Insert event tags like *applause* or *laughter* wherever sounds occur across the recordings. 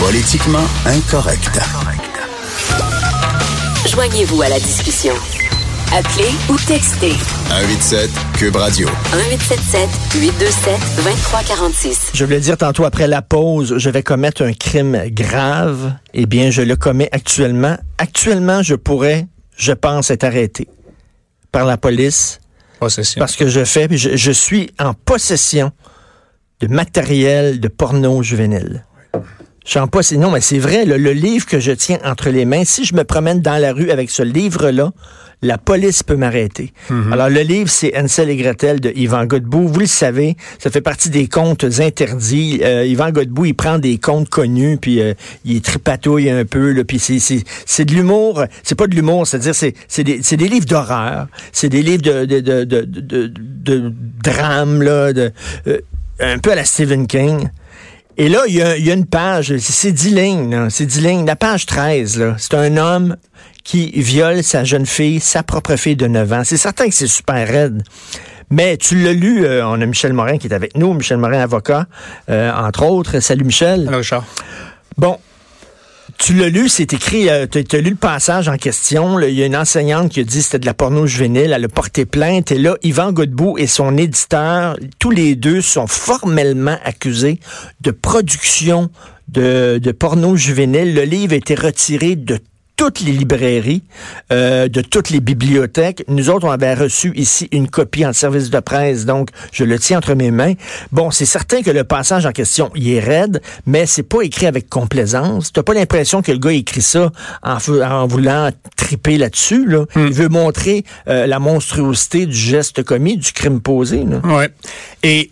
Politiquement incorrect. Joignez-vous à la discussion. Appelez ou textez 187 Cube Radio. 1877 827 2346. Je voulais dire tantôt après la pause, je vais commettre un crime grave. Eh bien, je le commets actuellement. Actuellement, je pourrais, je pense, être arrêté par la police Possession. parce que je fais, je, je suis en possession de matériel de porno juvénile. Je en possession. Non, mais c'est vrai, le, le livre que je tiens entre les mains, si je me promène dans la rue avec ce livre-là, la police peut m'arrêter. Alors, le livre, c'est Ansel et Gretel de Yvan Godbout. Vous le savez, ça fait partie des contes interdits. Euh, Yvan Godbout, il prend des contes connus, puis euh, il tripatouille un peu, là, puis c'est, c'est, c'est de l'humour. C'est pas de l'humour, c'est-à-dire c'est, c'est, des, c'est des livres d'horreur. C'est des livres de, de, de, de, de, de drame, là, de, euh, un peu à la Stephen King. Et là, il y a, il y a une page, c'est 10 lignes, là, c'est 10 lignes. La page 13, là, c'est un homme qui viole sa jeune fille, sa propre fille de 9 ans. C'est certain que c'est super raide. Mais tu l'as lu, euh, on a Michel Morin qui est avec nous, Michel Morin, avocat, euh, entre autres. Salut Michel. Alors, Richard. Bon, tu l'as lu, c'est écrit, tu as, lu le passage en question. Il y a une enseignante qui a dit que c'était de la porno juvénile. Elle a porté plainte. Et là, Yvan Godbout et son éditeur, tous les deux sont formellement accusés de production de, de porno juvénile. Le livre a été retiré de toutes les librairies, euh, de toutes les bibliothèques. Nous autres, on avait reçu ici une copie en service de presse, donc je le tiens entre mes mains. Bon, c'est certain que le passage en question, il est raide, mais c'est pas écrit avec complaisance. T'as pas l'impression que le gars écrit ça en, voulant triper là-dessus. Là. Il veut montrer euh, la monstruosité du geste commis, du crime posé. Là. Ouais. Et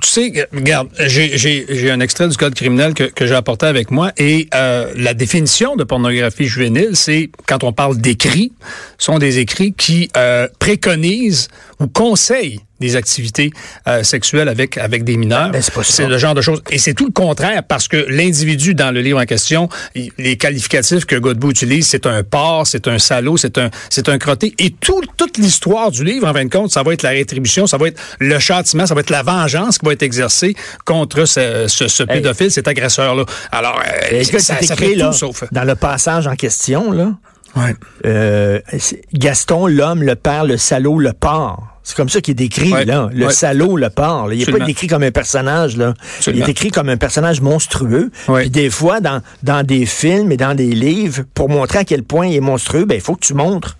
tu sais, regarde, j'ai- j'ai j'ai un extrait du code criminel que, que j'ai apporté avec moi et euh, la définition de pornographie juvénile, c'est quand on parle d'écrits, sont des écrits qui euh, préconisent ou conseillent des activités euh, sexuelles avec avec des mineurs. Ben, c'est le genre de choses. Et c'est tout le contraire parce que l'individu dans le livre en question, il- les qualificatifs que Godbout utilise, c'est un porc, c'est un salaud, c'est un c'est un crotté. Et tout, toute l'histoire du livre, en fin de compte, ça va être la rétribution, ça va être le châtiment, ça va être la vengeance qui va être exercée contre ce, ce, ce pédophile, cet agresseur-là. Alors, euh, ça, c'est ça écrit, fait là, tout sauf. dans le passage en question, là, Ouais. euh, Gaston, l'homme, le père, le salaud, le porc. C'est comme ça qu'il est décrit, Ouais, là. Le ouais. salaud, le porc. là. Il n'est pas décrit comme un personnage, là. Absolument. Il est écrit comme un personnage monstrueux. Ouais. Puis des fois, dans, dans des films et dans des livres, pour montrer à quel point il est monstrueux, ben, il faut que tu montres.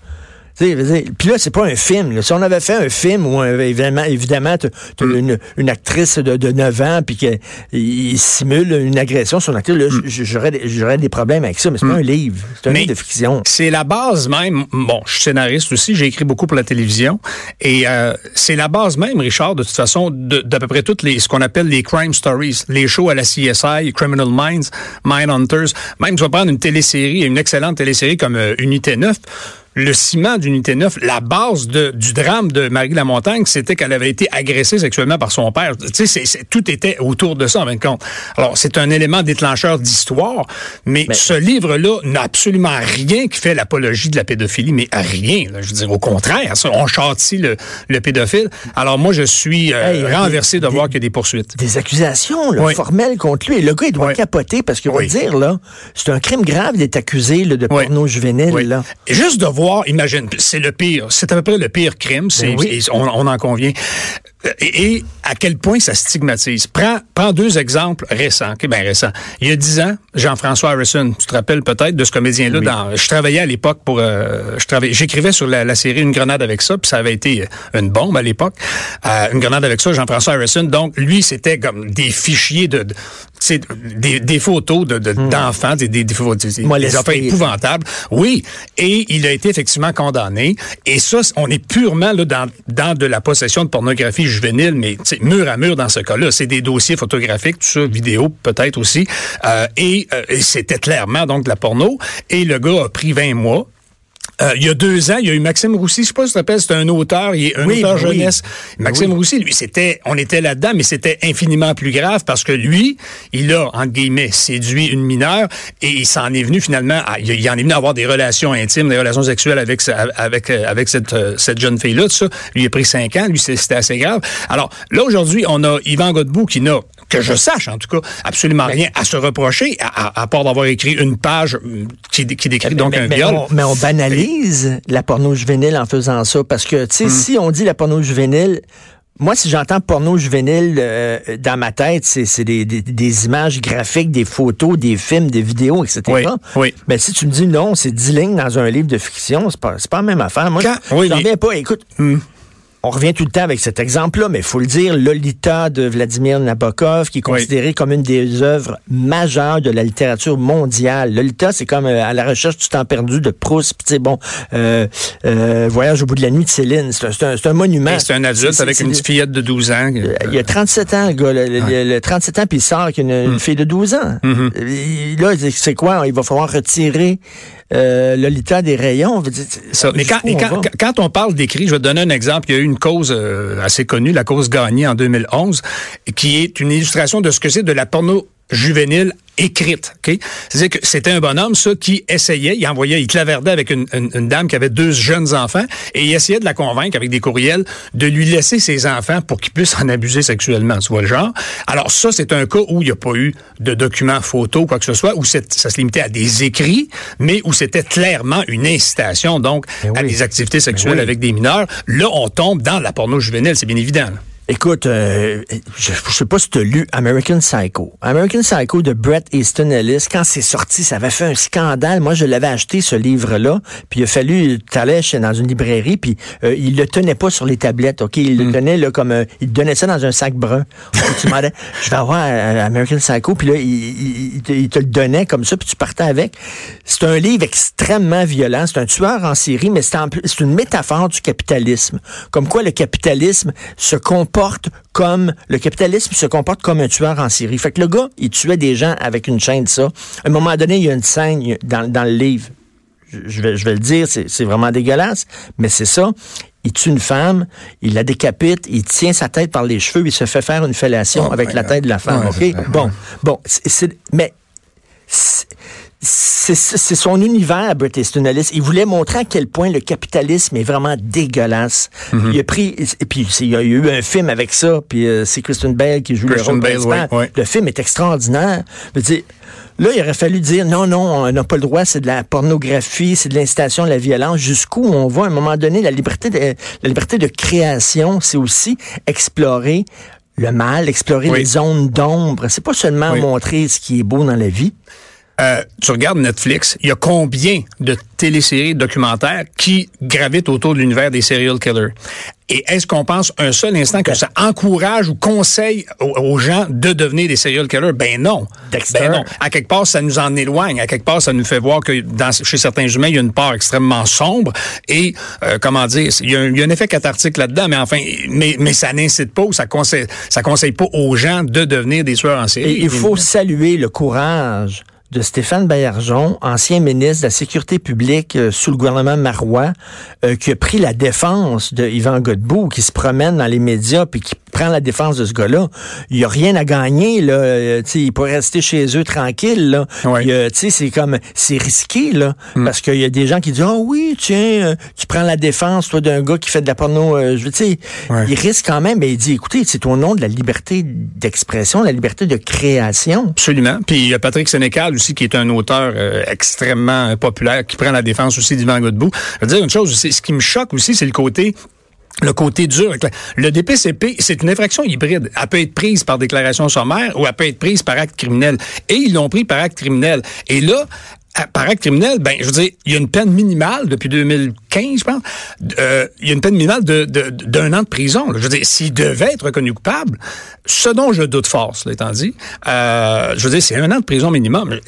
Puis là, c'est pas un film. là. Si on avait fait un film où, euh, évidemment, évidemment Mm. une, une actrice de, de 9 ans puis qu'il simule une agression sur une actrice, là, j- j'aurais des- j'aurais des problèmes avec ça. Mais c'est pas un livre. C'est un Mm. Mais livre de fiction. C'est la base même. Bon, je suis scénariste aussi, j'ai écrit beaucoup pour la télévision, et euh, c'est la base même, Richard, de toute façon, de- d'à peu près toutes les ce qu'on appelle les crime stories, les shows à la CSI, Criminal Minds, Mindhunters. Même tu vas prendre une télésérie, une excellente télésérie comme euh, Unité 9. Le ciment d'Unité 9, la base de, du drame de Marie Lamontagne, c'était qu'elle avait été agressée sexuellement par son père. Tu sais, tout était autour de ça, en fin de compte. Alors, c'est un élément déclencheur d'histoire, mais, ce livre-là n'a absolument rien qui fait l'apologie de la pédophilie, mais rien. là. je veux dire, au contraire, ça, on châtie le, le pédophile. Alors, moi, je suis euh, Hey, renversé des- de voir qu'il y a des poursuites. des accusations là, Oui. formelles contre lui. Et le gars, il doit Oui. capoter parce qu'on Oui. va dire, là, c'est un crime grave d'être accusé là, de porno juvénile. Là. Et Juste de voir, imagine, c'est le pire, c'est à peu près le pire crime, c'est, Ben oui. on, on en convient. Euh, Et, et à quel point ça stigmatise. Prends, prends deux exemples récents, ok, ben récents. Il y a dix ans, Jean-François Harrison, tu te rappelles peut-être de ce comédien-là. Dans, je travaillais à l'époque pour, euh, je travaillais, j'écrivais sur la, la série Une grenade avec ça, puis ça avait été une bombe à l'époque. Euh, une grenade avec ça, Jean-François Harrison. Donc lui, c'était comme des fichiers de, sais, des, des photos de, de- d'enfants, des, des, des, des, affaires épouvantables. Oui, et il a été effectivement condamné. Et ça, on est purement là, dans, dans de la possession de pornographie juvénile, mais mur à mur dans ce cas-là. C'est des dossiers photographiques, tout ça, vidéo peut-être aussi. Euh, et, euh, et c'était clairement donc de la porno. Et le gars a pris 20 mois. Euh, il y a deux ans, il y a eu Maxime Roussy, je sais pas si tu te rappelles, c'était un auteur, il est un Oui, auteur ben oui. jeunesse. Maxime oui. Roussy, lui, c'était, on était là-dedans, mais c'était infiniment plus grave parce que lui, il a, entre guillemets, séduit une mineure et il s'en est venu finalement, à, il en est venu à avoir des relations intimes, des relations sexuelles avec, avec, avec cette, cette jeune fille-là, ça. Lui, il a pris cinq ans, lui, c'est- c'était assez grave. Alors, là, aujourd'hui, on a Yvan Godbout qui n'a que je sache en tout cas, absolument rien à se reprocher, à, à, part d'avoir écrit une page euh, qui, qui décrit donc un viol. mais on banalise la porno juvénile en faisant ça, parce que, tu sais, hmm. si on dit la porno juvénile, moi, si j'entends porno juvénile euh, dans ma tête, c'est des, des, des, images graphiques, des photos, des films, des vidéos, etc. Oui, oui. Mais si tu me dis non, c'est 10 lignes dans un livre de fiction, c'est pas, pas la même affaire. Moi, je, oui, reviens pas. Écoute, hmm on revient tout le temps avec cet exemple-là, mais il faut le dire, Lolita de Vladimir Nabokov, qui est considéré comme une des œuvres majeures de la littérature mondiale. Lolita, c'est comme euh, à la recherche du temps perdu de Proust, puis bon, euh, euh, Voyage au bout de la nuit de Céline. C'est un, un, monument. C'est un adulte avec une fillette de 12 ans. Il y a 37 ans, le gars. Le, 37 ans, puis il sort avec une, mm. fille de 12 ans. Mm-hmm. Là, c'est quoi? Il va falloir retirer euh, Lolita des rayons. mais quand, on quand, on parle d'écrit, je vais te donner un exemple. Il y a eu une cause euh, assez connue, la cause gagnée en 2011, qui est une illustration de ce que c'est de la porno juvénile écrite. Okay? C'est-à-dire que c'était un bonhomme, ça, qui essayait, il envoyait, il claverdait avec une, une, dame qui avait deux jeunes enfants et il essayait de la convaincre avec des courriels de lui laisser ses enfants pour qu'il puisse en abuser sexuellement. Tu vois le genre? Alors ça, c'est un cas où il n'y a pas eu de documents photos, quoi que ce soit, où ça se limitait à des écrits, mais où c'était clairement une incitation, donc, eh à des activités sexuelles avec des mineurs. Là, on tombe dans la porno juvénile, c'est bien évident. Écoute, euh, je, je, sais pas si tu as lu American Psycho. American Psycho de Brett Easton Ellis, quand c'est sorti, ça avait fait un scandale. Moi, je l'avais acheté, ce livre-là, puis il a fallu, tu allais dans une librairie, puis euh, il le tenait pas sur les tablettes, OK? Il le mm. tenait là, comme... Euh, il donnait ça dans un sac brun. tu *laughs* je vais avoir American Psycho, puis là, il, il, te le donnait comme ça, puis tu partais avec. C'est un livre extrêmement violent. C'est un tueur en série, mais c'est une métaphore du capitalisme. Comme quoi le capitalisme se comporte comme le capitalisme se comporte comme un tueur en série. Fait que le gars, il tuait des gens avec une chaîne de ça. À un moment donné, il y a une scène dans, dans le livre. Je vais, je vais le dire, c'est vraiment dégueulasse, mais c'est ça. Il tue une femme, il la décapite, il tient sa tête par les cheveux, il se fait faire une fellation oh, avec la tête de la femme. bon, bon, mais c'est son univers, Bret Easton Ellis. Il voulait montrer à quel point le capitalisme est vraiment dégueulasse. Mm-hmm. Il a pris, et puis il y a eu un film avec ça, puis euh, c'est Kristen Bell qui joue le rôle principal. Le film est extraordinaire. dire, là, il aurait fallu dire non, non, on n'a pas le droit, c'est de la pornographie, c'est de l'incitation à la violence. Jusqu'où on va à un moment donné, la liberté de, la liberté de création, c'est aussi explorer le mal, explorer les zones d'ombre. C'est pas seulement montrer ce qui est beau dans la vie. Euh, tu regardes Netflix, il y a combien de téléséries documentaires qui gravitent autour de l'univers des serial killers? Et est-ce qu'on pense un seul instant que ça encourage ou conseille aux, gens de devenir des serial killers? Ben non. Ben non. À quelque part, ça nous en éloigne. À quelque part, ça nous fait voir que dans, chez certains humains, il y a une part extrêmement sombre. Et, euh, comment dire, il y, a un, effet cathartique là-dedans, mais enfin, mais, mais ça n'incite pas ou ça conseille, ça conseille pas aux gens de devenir des tueurs en série. Et il faut saluer le courage de Stéphane Baillargeon, ancien ministre de la Sécurité publique euh, sous le gouvernement Marois, euh, qui a pris la défense de Yvan Godbout, qui se promène dans les médias puis qui prend la défense de ce gars-là. Il n'y a rien à gagner, là. Euh, il pourrait rester chez eux tranquille, là. C'est comme, c'est risqué, là. Mm. Parce qu'il y a des gens qui disent, ah oh, oui, tiens, tu prends la défense, toi, d'un gars qui fait de la porno. je veux, tu il risque quand même, mais il dit, écoutez, c'est au nom de la liberté d'expression, la liberté de création. Absolument. Puis il y a Patrick Sénécal aussi, qui est un auteur euh, extrêmement populaire, qui prend la défense aussi d'Ivan Godbout. Je veux dire une chose, ce qui me choque aussi, c'est le côté le côté dur. Le DPCP, c'est une infraction hybride. Elle peut être prise par déclaration sommaire ou elle peut être prise par acte criminel. Et ils l'ont pris par acte criminel. Et là, par acte criminel, ben, je veux dire, il y a une peine minimale depuis 2015, je pense. Euh, il y a une peine minimale de, d'un an de prison. Je veux dire, s'il devait être reconnu coupable, ce dont je doute fort, cela étant dit, euh, je veux dire, c'est un an de prison minimum.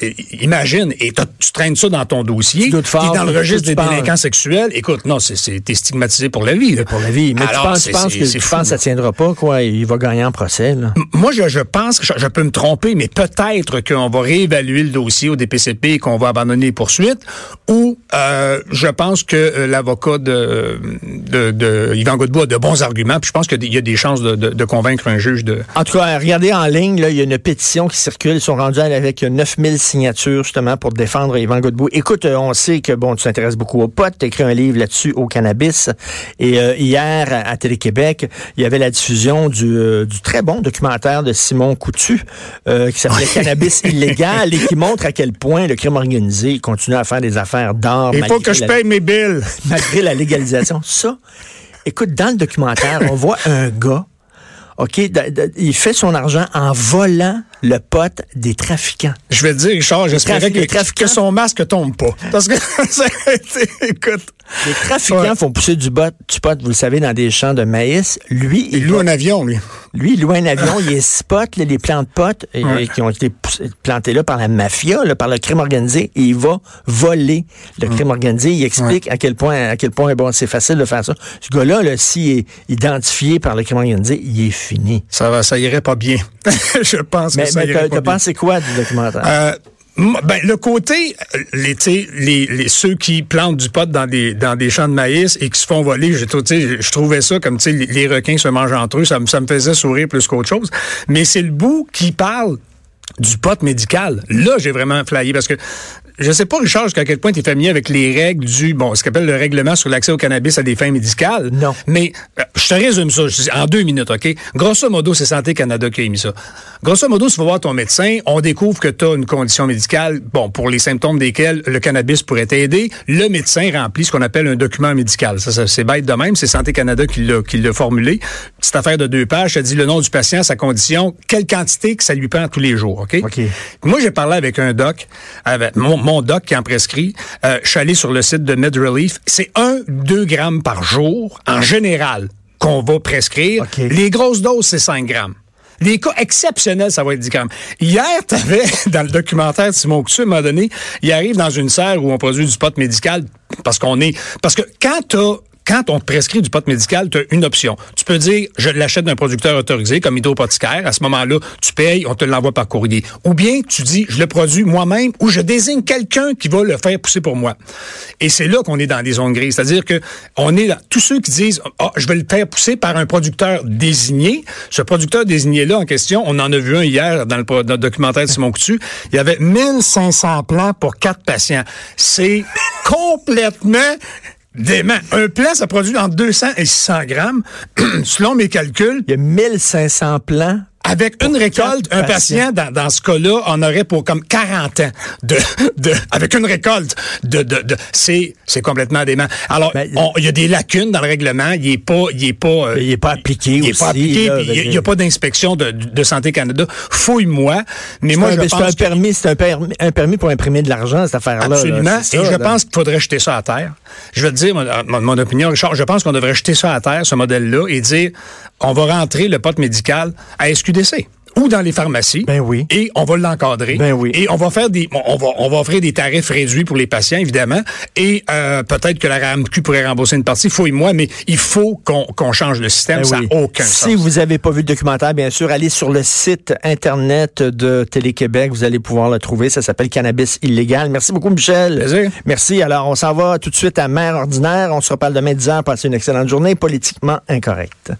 Imagine, et tu traînes ça dans ton dossier, doute fort, dans le registre des délinquants sexuels. Écoute, non, c'est, t'es stigmatisé pour la vie. Pour la vie. Mais tu penses, que, tu penses que ça tiendra pas, quoi? Il va gagner en procès, là. Moi, je, je pense que je, peux me tromper, mais peut-être qu'on va réévaluer le dossier au DPCP et qu'on va abandonné les poursuites, ou euh, je pense que euh, l'avocat de, de, de Yvan Godbout a de bons arguments, puis je pense qu'il y a des chances de, de, de, convaincre un juge de... En tout cas, regardez en ligne, là, il y a une pétition qui circule, ils sont rendus avec 9000 signatures justement pour défendre Yvan Godbout. Écoute, euh, on sait que bon, tu t'intéresses beaucoup aux potes, tu écrit un livre là-dessus au cannabis, et euh, hier à, Télé-Québec, il y avait la diffusion du, euh, du très bon documentaire de Simon Coutu qui s'appelait Cannabis illégal et qui montre à quel point le crime organisé continue à faire des affaires d'or. Il faut que je paye mes billes. *laughs* Malgré la légalisation. *laughs* Ça, écoute, dans le documentaire, on voit un gars OK, il fait son argent en volant le pote des trafiquants. Je vais te dire, Richard, j'espérais que, que, son masque tombe pas. Parce que, *laughs* écoute. Les trafiquants font pousser du, bot, du pot, vous le savez, dans des champs de maïs. Lui, il, loue un avion, lui. Lui, il loue un avion, *laughs* il spot les plants de potes qui ont été plantés là par la mafia, là, par le crime organisé, et il va voler le crime organisé. Il explique à quel point, à quel point, bon, c'est facile de faire ça. Ce gars-là, là, s'il est identifié par le crime organisé, il est fini. Ça va, ça irait pas bien. *laughs* Je pense que ça irait pas bien. pensé quoi du documentaire? Euh, ben, le côté, les, les, les, ceux qui plantent du pot dans des, dans des champs de maïs et qui se font voler, je, je trouvais ça comme, tu sais, les requins se mangent entre eux, ça, ça me faisait sourire plus qu'autre chose. Mais c'est le bout qui parle du pot médical. Là, j'ai vraiment flyé parce que je sais pas, Richard, jusqu'à quel point tu es familier avec les règles du, bon, ce qu'on appelle le règlement sur l'accès au cannabis à des fins médicales. Non. Mais euh, je te résume ça en deux minutes, OK? Grosso modo, c'est Santé Canada qui a émis ça. Grosso modo, si tu vas voir ton médecin, on découvre que tu as une condition médicale, bon, pour les symptômes desquels le cannabis pourrait t'aider. Le médecin remplit ce qu'on appelle un document médical. Ça, ça c'est bête de même. C'est Santé Canada qui l'a, qui l'a formulé. Petite affaire de deux pages. Ça dit le nom du patient, sa condition, quelle quantité que ça lui prend tous les jours, OK? OK. Moi, j'ai parlé avec un doc, avec mon mon doc qui en prescrit. Euh, je suis allé sur le site de MedRelief. C'est 1-2 grammes par jour, en général, qu'on va prescrire. Les grosses doses, c'est 5 grammes. Les cas exceptionnels, ça va être 10 grammes. Hier, *laughs* tu avais, dans le documentaire de Simon Coutu, à un moment donné, il arrive dans une serre où on produit du pot médical parce qu'on est... Parce que quand tu quand on te prescrit du pot médical, tu as une option. Tu peux dire, je l'achète d'un producteur autorisé, comme hydropothicaire. À ce moment-là, tu payes, on te l'envoie par courrier. Ou bien, tu dis, je le produis moi-même ou je désigne quelqu'un qui va le faire pousser pour moi. Et c'est là qu'on est dans des zones grises. C'est-à-dire que on est là, tous ceux qui disent, ah, je vais le faire pousser par un producteur désigné. Ce producteur désigné-là en question, on en a vu un hier dans le, dans le documentaire de Simon Coutu. Il y avait 1500 plans pour quatre patients. C'est complètement Dément. Un plan, ça produit entre 200 et 600 grammes. *clears throat* Selon mes calculs. Il y a 1500 plans avec une récolte, un patient, dans, dans, ce cas-là, on aurait pour comme 40 ans de, de avec une récolte de, de, de c'est c'est complètement dément. Alors, ben, il y a des lacunes dans le règlement, il est pas il est pas euh, il est pas appliqué il est pas appliqué, il n'y a, pas d'inspection de, de santé Canada. Fouille-moi, mais moi je pense c'est un permis, c'est un permis, un permis pour imprimer de l'argent cette affaire-là. Absolument, et je pense qu'il faudrait jeter ça à terre. Je vais te dire mon, mon opinion, Richard, je pense qu'on devrait jeter ça à terre ce modèle-là et dire on va rentrer le pote médical à SQDC ou dans les pharmacies. Ben oui. Et on va l'encadrer. Ben oui. Et on va faire des, on va, on va offrir des tarifs réduits pour les patients, évidemment. Et euh, peut-être que la RAMQ pourrait rembourser une partie, fouille-moi, mais il faut qu'on change le système. Ben ça n'a aucun sens. Si vous n'avez pas vu le documentaire, bien sûr, allez sur le site Internet de Télé-Québec. Vous allez pouvoir le trouver. Ça s'appelle Cannabis illégal. Merci beaucoup, Michel. Plaisir. Merci. Alors, on s'en va tout de suite à Mère ordinaire. On se reparle demain 10 heures. Passez une excellente journée. Politiquement incorrecte.